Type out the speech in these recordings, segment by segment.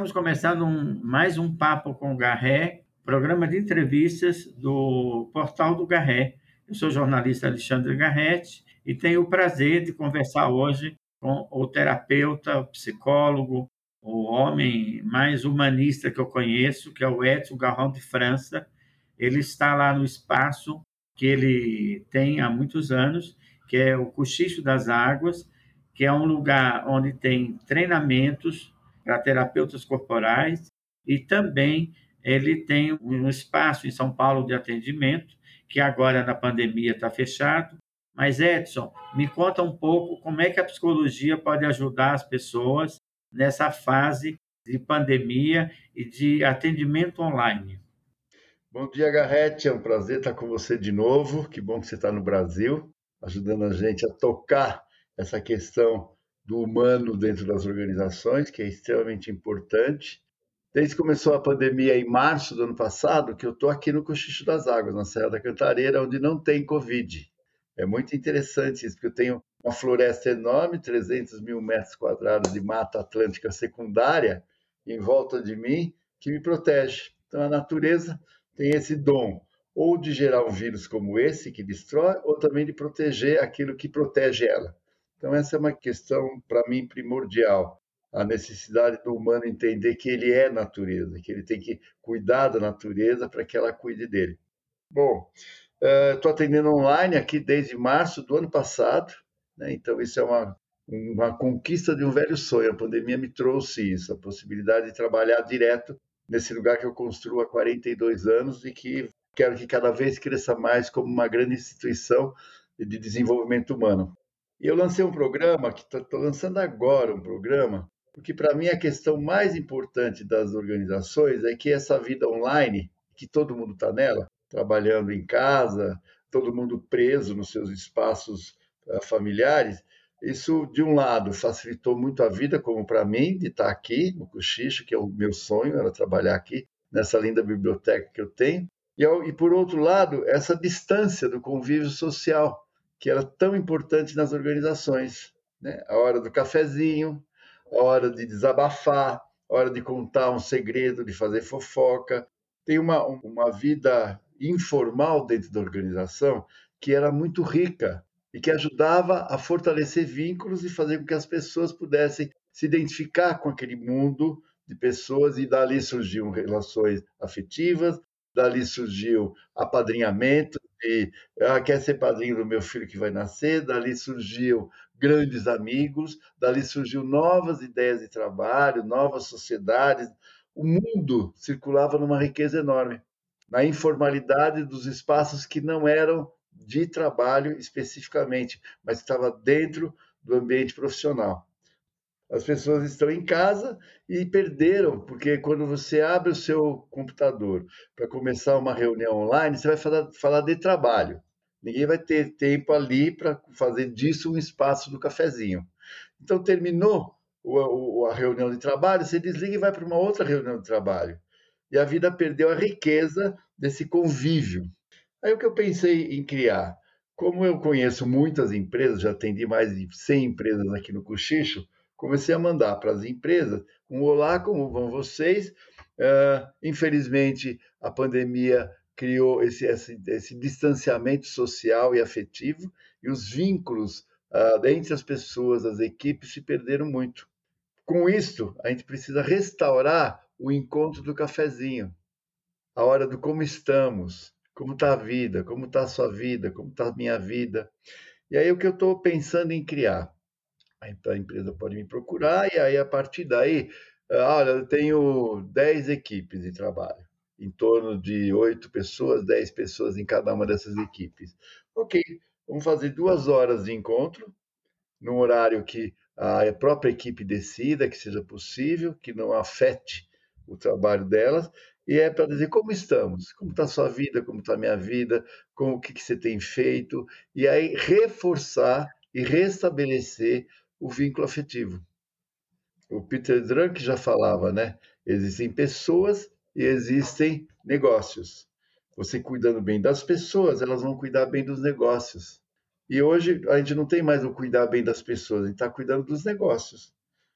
estamos começando um, mais um Papo com Garré, programa de entrevistas do Portal do Garré. Eu sou o jornalista Alexandre Garretti e tenho o prazer de conversar hoje com o terapeuta, o psicólogo, o homem mais humanista que eu conheço, que é o Edson Garrão de França. Ele está lá no espaço que ele tem há muitos anos, que é o Cochicho das Águas, que é um lugar onde tem treinamentos para terapeutas corporais e também ele tem um espaço em São Paulo de atendimento, que agora na pandemia está fechado. Mas, Edson, me conta um pouco como é que a psicologia pode ajudar as pessoas nessa fase de pandemia e de atendimento online. Bom dia, Garrete. É um prazer estar com você de novo. Que bom que você está no Brasil, ajudando a gente a tocar essa questão do humano dentro das organizações, que é extremamente importante. Desde que começou a pandemia em março do ano passado, que eu estou aqui no Cochicho das Águas, na Serra da Cantareira, onde não tem Covid. É muito interessante isso, porque eu tenho uma floresta enorme, 300 mil metros quadrados de mata atlântica secundária em volta de mim, que me protege. Então, a natureza tem esse dom, ou de gerar um vírus como esse, que destrói, ou também de proteger aquilo que protege ela. Então, essa é uma questão, para mim, primordial. A necessidade do humano entender que ele é natureza, que ele tem que cuidar da natureza para que ela cuide dele. Bom, estou uh, atendendo online aqui desde março do ano passado, né? então isso é uma, uma conquista de um velho sonho. A pandemia me trouxe isso, a possibilidade de trabalhar direto nesse lugar que eu construo há 42 anos e que quero que cada vez cresça mais como uma grande instituição de desenvolvimento humano. E eu lancei um programa, que estou lançando agora um programa, porque para mim a questão mais importante das organizações é que essa vida online, que todo mundo está nela, trabalhando em casa, todo mundo preso nos seus espaços uh, familiares, isso, de um lado, facilitou muito a vida, como para mim, de estar tá aqui no Cochicho, que é o meu sonho, era trabalhar aqui nessa linda biblioteca que eu tenho. E, e por outro lado, essa distância do convívio social, que era tão importante nas organizações. Né? A hora do cafezinho, a hora de desabafar, a hora de contar um segredo, de fazer fofoca. Tem uma, uma vida informal dentro da organização que era muito rica e que ajudava a fortalecer vínculos e fazer com que as pessoas pudessem se identificar com aquele mundo de pessoas e dali surgiam relações afetivas, dali surgiu apadrinhamento, e ah, quer ser padrinho do meu filho que vai nascer, dali surgiu grandes amigos, dali surgiu novas ideias de trabalho, novas sociedades. O mundo circulava numa riqueza enorme, na informalidade dos espaços que não eram de trabalho especificamente, mas estava dentro do ambiente profissional. As pessoas estão em casa e perderam, porque quando você abre o seu computador para começar uma reunião online, você vai falar, falar de trabalho. Ninguém vai ter tempo ali para fazer disso um espaço do cafezinho. Então, terminou a reunião de trabalho, você desliga e vai para uma outra reunião de trabalho. E a vida perdeu a riqueza desse convívio. Aí o que eu pensei em criar? Como eu conheço muitas empresas, já atendi mais de 100 empresas aqui no Cochicho, comecei a mandar para as empresas um olá, como vão vocês? Uh, infelizmente, a pandemia criou esse, esse, esse, distanciamento social e afetivo, e os vínculos uh, entre as pessoas, as equipes, se perderam muito. Com isso, a gente precisa restaurar o encontro do cafezinho, a hora do como estamos, como está a vida, como está a sua vida, como está a minha vida. E aí o que eu estou pensando em criar? A empresa pode me procurar e aí a partir daí, ah, olha, eu tenho 10 equipes de trabalho, em torno de 8 pessoas, 10 pessoas em cada uma dessas equipes. Ok, vamos fazer duas horas de encontro, num horário que a própria equipe decida, que seja possível, que não afete o trabalho delas, e é para dizer como estamos, como está a sua vida, como está a minha vida, como o que, que você tem feito, e aí reforçar e restabelecer o vínculo afetivo. O Peter Drucker já falava, né? Existem pessoas e existem negócios. Você cuidando bem das pessoas, elas vão cuidar bem dos negócios. E hoje a gente não tem mais o cuidar bem das pessoas, a gente está cuidando dos negócios.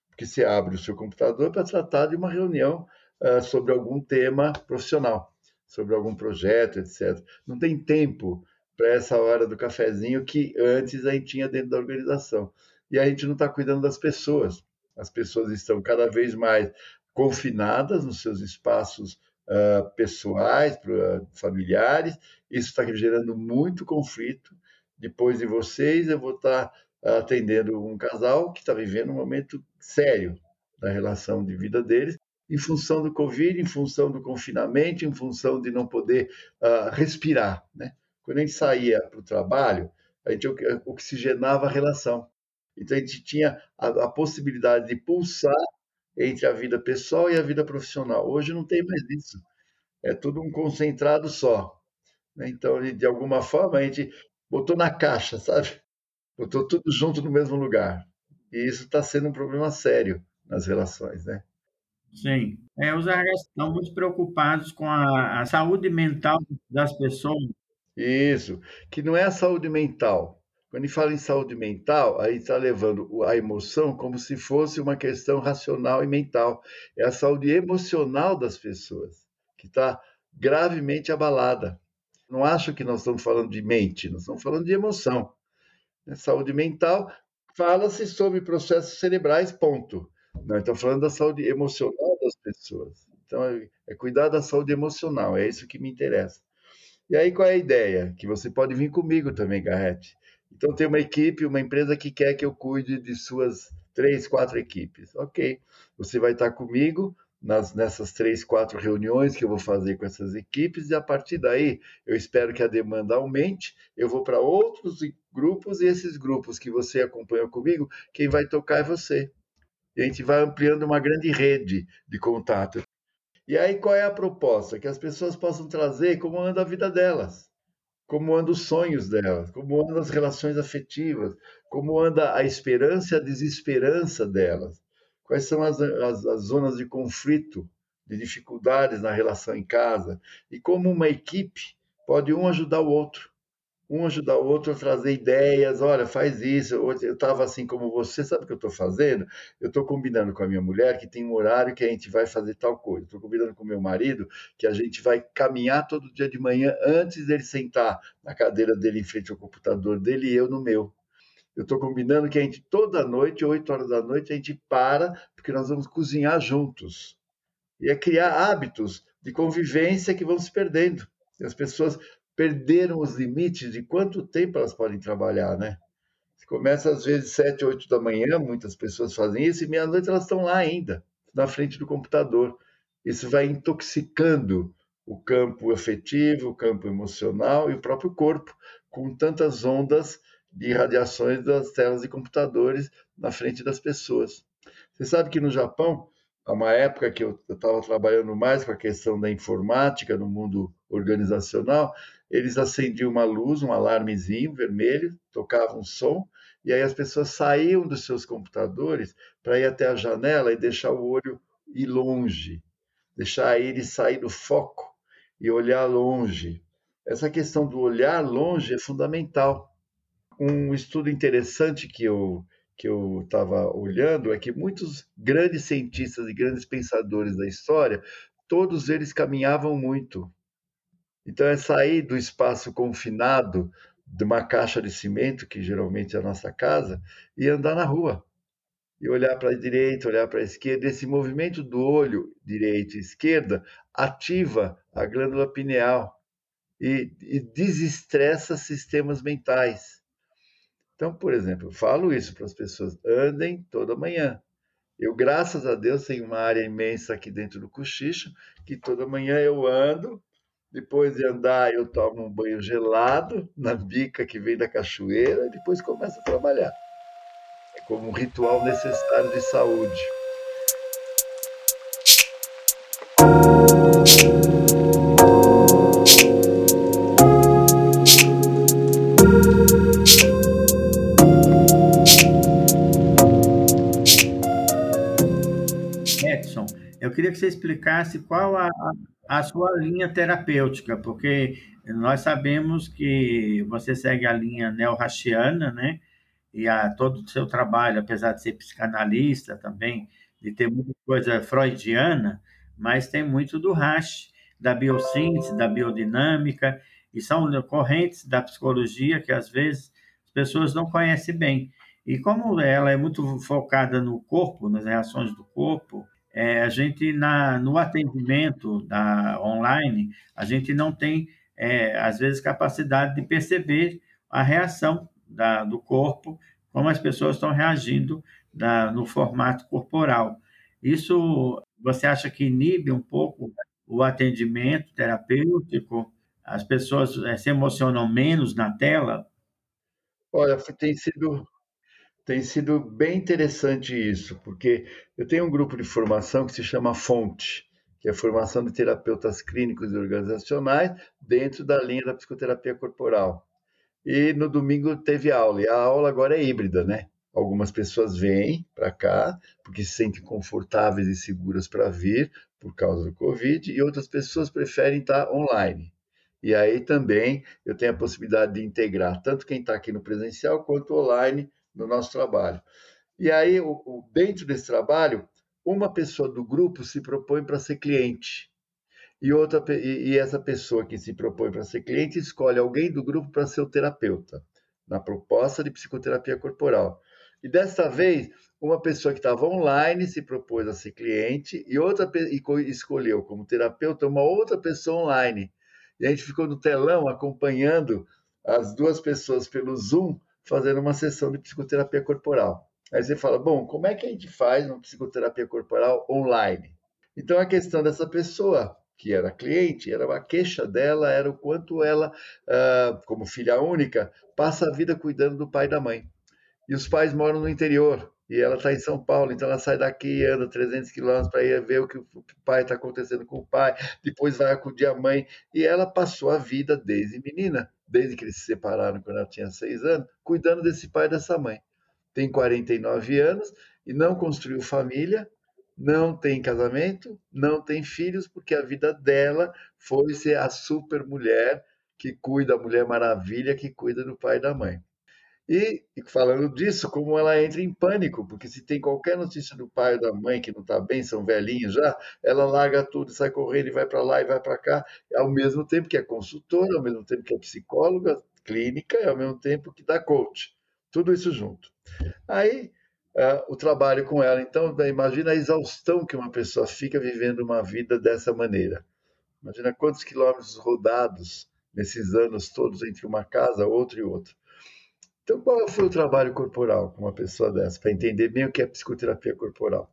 porque você abre o seu computador para tratar de uma reunião uh, sobre algum tema profissional, sobre algum projeto, etc. Não tem tempo para essa hora do cafezinho que antes a gente tinha dentro da organização. E a gente não está cuidando das pessoas. As pessoas estão cada vez mais confinadas nos seus espaços uh, pessoais, uh, familiares. Isso está gerando muito conflito. Depois de vocês, eu vou estar tá atendendo um casal que está vivendo um momento sério da relação de vida deles, em função do Covid, em função do confinamento, em função de não poder uh, respirar. Né? Quando a gente saía para o trabalho, a gente oxigenava a relação. Então a gente tinha a, a possibilidade de pulsar entre a vida pessoal e a vida profissional. Hoje não tem mais isso. É tudo um concentrado só. Né? Então, de alguma forma, a gente botou na caixa, sabe? Botou tudo junto no mesmo lugar. E isso está sendo um problema sério nas relações, né? Sim. É, os RH estão muito preocupados com a, a saúde mental das pessoas. Isso, que não é a saúde mental, quando fala em saúde mental, aí está levando a emoção como se fosse uma questão racional e mental. É a saúde emocional das pessoas que está gravemente abalada. Não acho que nós estamos falando de mente, nós estamos falando de emoção. Né? Saúde mental fala-se sobre processos cerebrais, ponto. Nós estamos falando da saúde emocional das pessoas. Então, é, é cuidar da saúde emocional, é isso que me interessa. E aí, qual é a ideia? Que você pode vir comigo também, Garrett. Então, tem uma equipe, uma empresa que quer que eu cuide de suas três, quatro equipes. Ok, você vai estar comigo nas, nessas três, quatro reuniões que eu vou fazer com essas equipes, e a partir daí eu espero que a demanda aumente. Eu vou para outros grupos, e esses grupos que você acompanha comigo, quem vai tocar é você. E a gente vai ampliando uma grande rede de contato. E aí, qual é a proposta? Que as pessoas possam trazer como anda a vida delas como andam os sonhos delas, como andam as relações afetivas, como anda a esperança e a desesperança delas, quais são as, as, as zonas de conflito, de dificuldades na relação em casa, e como uma equipe pode um ajudar o outro um ajudar o outro a trazer ideias. Olha, faz isso. Eu estava assim como você, sabe o que eu estou fazendo? Eu estou combinando com a minha mulher que tem um horário que a gente vai fazer tal coisa. Estou combinando com o meu marido que a gente vai caminhar todo dia de manhã antes dele sentar na cadeira dele em frente ao computador dele e eu no meu. Eu estou combinando que a gente, toda noite, 8 horas da noite, a gente para, porque nós vamos cozinhar juntos. E é criar hábitos de convivência que vão se perdendo. E as pessoas perderam os limites de quanto tempo elas podem trabalhar, né? Começa às vezes sete, oito da manhã, muitas pessoas fazem isso, e meia-noite elas estão lá ainda, na frente do computador. Isso vai intoxicando o campo afetivo, o campo emocional e o próprio corpo, com tantas ondas de radiações das telas de computadores na frente das pessoas. Você sabe que no Japão, há uma época que eu estava trabalhando mais com a questão da informática no mundo organizacional, eles acendiam uma luz, um alarmezinho vermelho, tocavam um som, e aí as pessoas saíam dos seus computadores para ir até a janela e deixar o olho ir longe, deixar ele sair do foco e olhar longe. Essa questão do olhar longe é fundamental. Um estudo interessante que eu que eu estava olhando é que muitos grandes cientistas e grandes pensadores da história, todos eles caminhavam muito. Então, é sair do espaço confinado de uma caixa de cimento, que geralmente é a nossa casa, e andar na rua. E olhar para a direita, olhar para a esquerda. Esse movimento do olho direita e esquerda ativa a glândula pineal e, e desestressa sistemas mentais. Então, por exemplo, eu falo isso para as pessoas: andem toda manhã. Eu, graças a Deus, tenho uma área imensa aqui dentro do cochicho, que toda manhã eu ando depois de andar, eu tomo um banho gelado na bica que vem da cachoeira e depois começo a trabalhar. É como um ritual necessário de saúde. Que você explicasse qual a, a sua linha terapêutica, porque nós sabemos que você segue a linha neo-rachiana, né? e a todo o seu trabalho, apesar de ser psicanalista também, de ter muita coisa freudiana, mas tem muito do Rasch, da biossíntese, da biodinâmica, e são correntes da psicologia que às vezes as pessoas não conhecem bem. E como ela é muito focada no corpo, nas reações do corpo, é, a gente na, no atendimento da online a gente não tem é, às vezes capacidade de perceber a reação da, do corpo, como as pessoas estão reagindo da, no formato corporal. Isso você acha que inibe um pouco o atendimento terapêutico? As pessoas é, se emocionam menos na tela? Olha, tem sido tem sido bem interessante isso, porque eu tenho um grupo de formação que se chama Fonte, que é a formação de terapeutas clínicos e organizacionais dentro da linha da psicoterapia corporal. E no domingo teve aula, e a aula agora é híbrida, né? Algumas pessoas vêm para cá porque se sentem confortáveis e seguras para vir por causa do Covid, e outras pessoas preferem estar online. E aí também eu tenho a possibilidade de integrar tanto quem está aqui no presencial quanto online no nosso trabalho. E aí, o, o, dentro desse trabalho, uma pessoa do grupo se propõe para ser cliente. E, outra, e, e essa pessoa que se propõe para ser cliente escolhe alguém do grupo para ser o terapeuta, na proposta de psicoterapia corporal. E desta vez, uma pessoa que estava online se propôs a ser cliente e outra e escolheu como terapeuta uma outra pessoa online. E a gente ficou no telão acompanhando as duas pessoas pelo Zoom fazendo uma sessão de psicoterapia corporal. Aí você fala, bom, como é que a gente faz uma psicoterapia corporal online? Então a questão dessa pessoa que era cliente, era a queixa dela era o quanto ela, ah, como filha única, passa a vida cuidando do pai e da mãe. E os pais moram no interior, e ela está em São Paulo, então ela sai daqui e anda 300 quilômetros para ir ver o que o pai está acontecendo com o pai, depois vai acudir a mãe, e ela passou a vida desde menina desde que eles se separaram quando ela tinha seis anos, cuidando desse pai e dessa mãe. Tem 49 anos e não construiu família, não tem casamento, não tem filhos, porque a vida dela foi ser a super mulher que cuida, a mulher maravilha que cuida do pai e da mãe. E, falando disso, como ela entra em pânico, porque se tem qualquer notícia do pai ou da mãe que não está bem, são velhinhos já, ela larga tudo, sai correndo e vai para lá e vai para cá, ao mesmo tempo que é consultora, ao mesmo tempo que é psicóloga clínica e ao mesmo tempo que dá coach. Tudo isso junto. Aí, uh, o trabalho com ela, então, imagina a exaustão que uma pessoa fica vivendo uma vida dessa maneira. Imagina quantos quilômetros rodados nesses anos todos entre uma casa, outra e outra. Então, qual foi o trabalho corporal com uma pessoa dessa, para entender bem o que é psicoterapia corporal?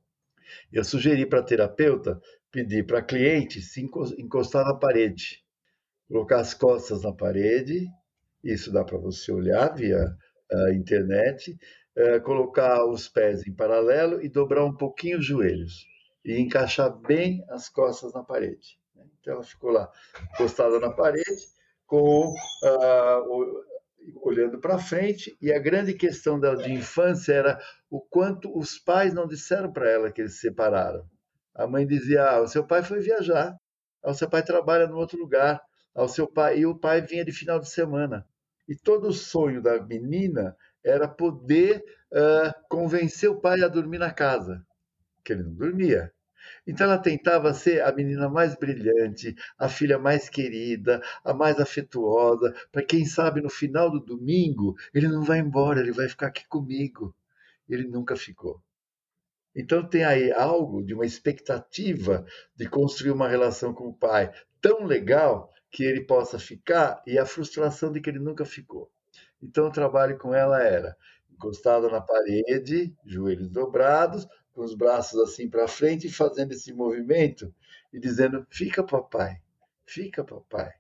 Eu sugeri para a terapeuta pedir para a cliente se encostar na parede, colocar as costas na parede, isso dá para você olhar via internet, uh, colocar os pés em paralelo e dobrar um pouquinho os joelhos e encaixar bem as costas na parede. Então ela ficou lá encostada na parede com uh, olhando para frente, e a grande questão dela de infância era o quanto os pais não disseram para ela que eles se separaram. A mãe dizia: ah, o seu pai foi viajar, ah, o seu pai trabalha no outro lugar, ah, o seu pai e o pai vinha de final de semana. E todo o sonho da menina era poder uh, convencer o pai a dormir na casa, que ele não dormia. Então ela tentava ser a menina mais brilhante, a filha mais querida, a mais afetuosa, para quem sabe no final do domingo ele não vai embora, ele vai ficar aqui comigo. Ele nunca ficou. Então tem aí algo de uma expectativa de construir uma relação com o pai tão legal que ele possa ficar e a frustração de que ele nunca ficou. Então o trabalho com ela era encostada na parede, joelhos dobrados, com os braços assim para frente, fazendo esse movimento e dizendo: Fica, papai, fica, papai.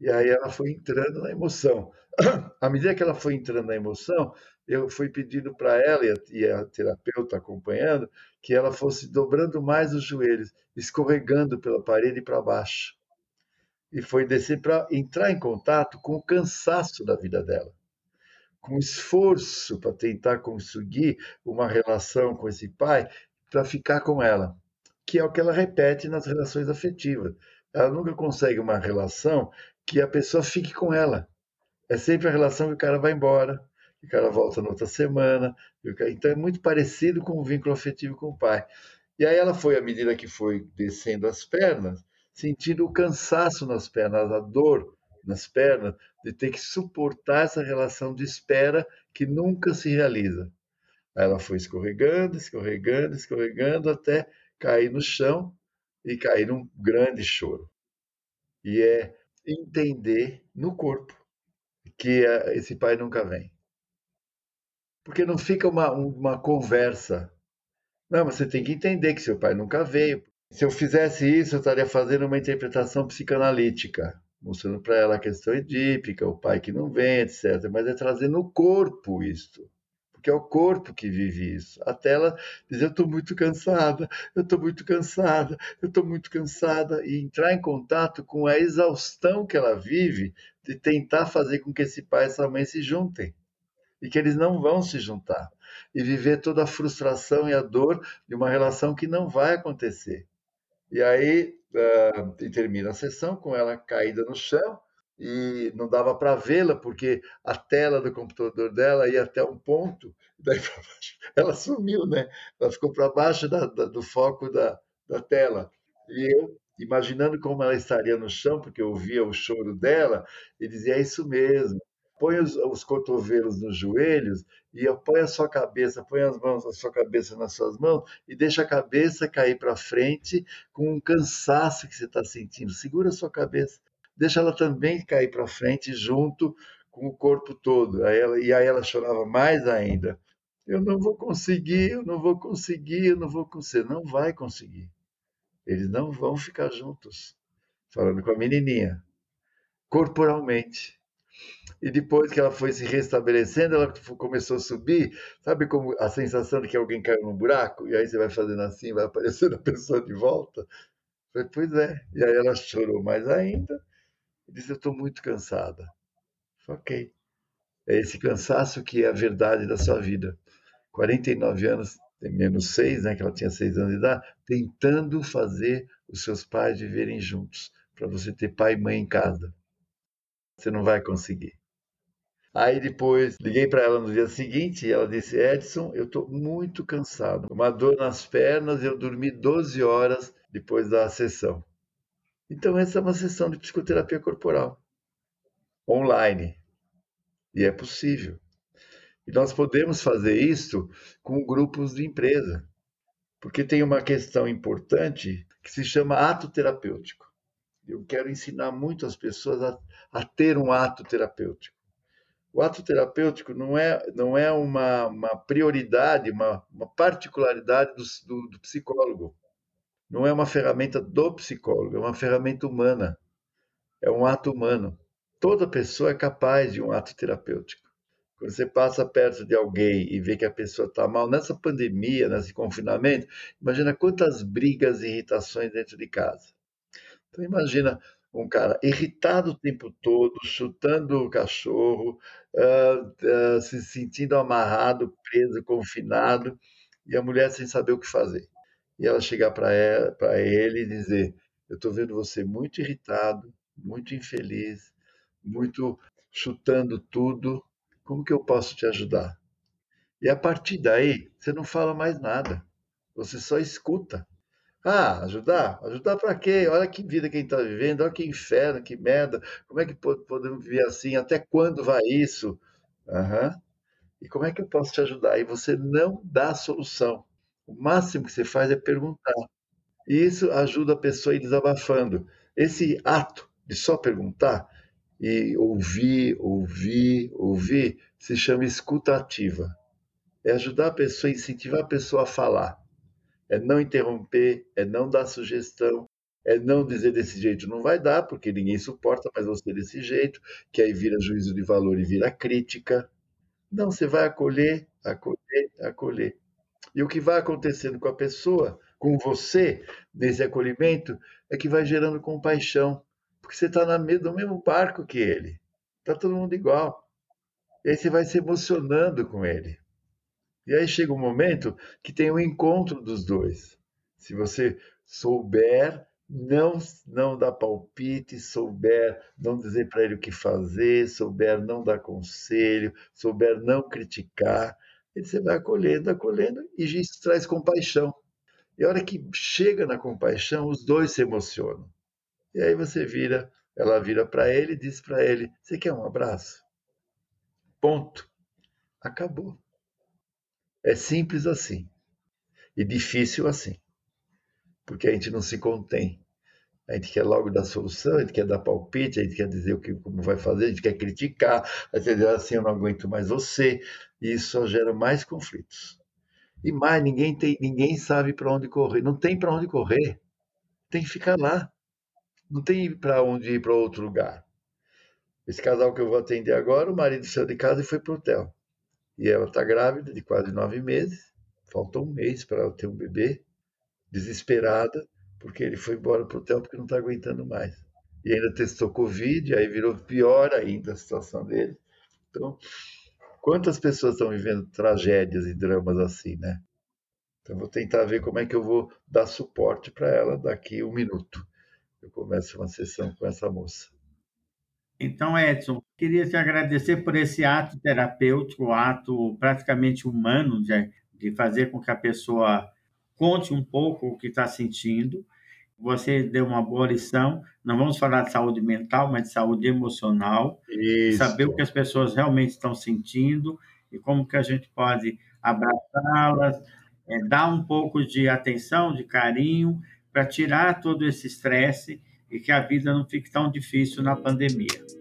E aí ela foi entrando na emoção. À medida que ela foi entrando na emoção, eu fui pedindo para ela e a, terapeuta acompanhando que ela fosse dobrando mais os joelhos, escorregando pela parede para baixo. E foi descer para entrar em contato com o cansaço da vida dela com esforço para tentar conseguir uma relação com esse pai para ficar com ela, que é o que ela repete nas relações afetivas. Ela nunca consegue uma relação que a pessoa fique com ela. É sempre a relação que o cara vai embora, o cara volta na outra semana. Então é muito parecido com o vínculo afetivo com o pai. E aí ela foi, à medida que foi descendo as pernas, sentindo o cansaço nas pernas, a dor nas pernas, de ter que suportar essa relação de espera que nunca se realiza. Aí ela foi escorregando, escorregando, escorregando, até cair no chão e cair num grande choro. E é entender no corpo que esse pai nunca vem. Porque não fica uma, uma conversa. Não, você tem que entender que seu pai nunca veio. Se eu fizesse isso, eu estaria fazendo uma interpretação psicanalítica, mostrando para ela a questão edípica, o pai que não vem, etc. Mas é trazer no corpo isto porque é o corpo que vive isso. Até ela dizer: Eu estou muito cansada, eu estou muito cansada, eu estou muito cansada, e entrar em contato com a exaustão que ela vive de tentar fazer com que esse pai e essa mãe se juntem e que eles não vão se juntar e viver toda a frustração e a dor de uma relação que não vai acontecer. E aí uh, termina a sessão com ela caída no chão e não dava para vê-la porque a tela do computador dela ia até um ponto, daí baixo ela sumiu, né? Ela ficou para baixo da, da, do foco da, da tela. E eu, imaginando como ela estaria no chão, porque eu via o choro dela, e dizia: É isso mesmo, põe os, os, cotovelos nos joelhos e põe a sua cabeça, põe as mãos, a sua cabeça nas suas mãos e deixa a cabeça cair para frente com um cansaço que você está sentindo. Segura a sua cabeça, deixa ela também cair para frente junto com o corpo todo. Aí ela, e aí ela chorava mais ainda. Eu não vou conseguir, eu não vou conseguir, eu não vou conseguir. Não vai conseguir. Eles não vão ficar juntos. Falando com a menininha. Corporalmente. E depois que ela foi se restabelecendo, ela começou a subir. Sabe como a sensação de que alguém caiu num buraco? E aí você vai fazendo assim, vai aparecendo a pessoa de volta. Falei, pois é. E aí ela chorou mais ainda e disse: Eu estou muito cansada. Ok. É esse cansaço que é a verdade da sua vida. 49 anos, menos 6, né, que ela tinha 6 anos de idade, tentando fazer os seus pais viverem juntos, para você ter pai e mãe em casa. Você não vai conseguir. Aí depois liguei para ela no dia seguinte e ela disse: Edson, eu estou muito cansado, uma dor nas pernas, eu dormi 12 horas depois da sessão. Então, essa é uma sessão de psicoterapia corporal online. E é possível. E nós podemos fazer isso com grupos de empresa, porque tem uma questão importante que se chama ato terapêutico. Eu quero ensinar muito as pessoas a, a ter um ato terapêutico. O ato terapêutico não é, não é uma, uma prioridade, uma, uma particularidade do, do, do psicólogo não é uma ferramenta do psicólogo, é uma ferramenta humana. É um ato humano. Toda pessoa é capaz de um ato terapêutico. Quando você passa perto de alguém e vê que a pessoa está mal, nessa pandemia, nesse confinamento, imagina quantas brigas e irritações dentro de casa. Então, imagina um cara irritado o tempo todo, chutando o cachorro, uh, uh, se sentindo amarrado, preso, confinado, e a mulher sem saber o que fazer e ela chegar para ele e dizer: Eu estou vendo você muito irritado, muito infeliz, muito chutando tudo, como que eu posso te ajudar? E a partir daí, você não fala mais nada, você só escuta. Ah, ajudar? Ajudar para quê? Olha que vida que a gente está vivendo, olha que inferno, que merda, como é que podemos viver assim? Até quando vai isso? Uhum. E como é que eu posso te ajudar? E você não dá solução. O máximo que você faz é perguntar. E isso ajuda a pessoa a ir desabafando. Esse ato de só perguntar e ouvir, ouvir, ouvir, se chama escuta ativa. É ajudar a pessoa, incentivar a pessoa a falar. É não interromper, é não dar sugestão, é não dizer desse jeito não vai dar, porque ninguém suporta mais você desse jeito, que aí vira juízo de valor e vira crítica. Não, você vai acolher, acolher, acolher. E o que vai acontecendo com a pessoa, com você, nesse acolhimento, é que vai gerando compaixão, porque você está no mesmo barco que ele. Está todo mundo igual. E aí você vai se emocionando com ele. E aí chega um momento que tem um encontro dos dois. Se você souber não não dar palpite, souber não dizer para ele o que fazer, souber não dar conselho, souber não criticar, você vai acolhendo, acolhendo, e isso traz compaixão. E a hora que chega na compaixão, os dois se emocionam. E aí você vira, ela vira para ele e diz para ele: Você quer um abraço? Ponto. Acabou. É simples assim. E difícil assim. Porque a gente não se contém. A gente quer logo dar solução, a gente quer dar palpite, a gente quer dizer o que, como vai fazer, a gente quer criticar, a gente dizer assim, eu não aguento mais você. E isso só gera mais conflitos. E mais, ninguém, tem, ninguém sabe para onde correr. Não tem para onde correr. Tem que ficar lá. Não tem para onde ir para outro lugar. Esse casal que eu vou atender agora, o marido saiu de casa e foi para o hotel. E ela está grávida de quase nove meses. Falta um mês para ela ter um bebê. Desesperada, porque ele foi embora para o hotel porque não está aguentando mais. E ainda testou Covid, aí virou pior ainda a situação dele. Então, Quantas pessoas estão vivendo tragédias e dramas assim, né? Então, vou tentar ver como é que eu vou dar suporte para ela daqui um minuto. Eu começo uma sessão com essa moça. Então, Edson, queria te agradecer por esse ato terapêutico, ato praticamente humano de, de fazer com que a pessoa conte um pouco o que está sentindo. Você deu uma boa lição. Não vamos falar de saúde mental, mas de saúde emocional. Isso. Saber o que as pessoas realmente estão sentindo e como que a gente pode abraçá-las, é, dar um pouco de atenção, de carinho, para tirar todo esse estresse e que a vida não fique tão difícil na pandemia.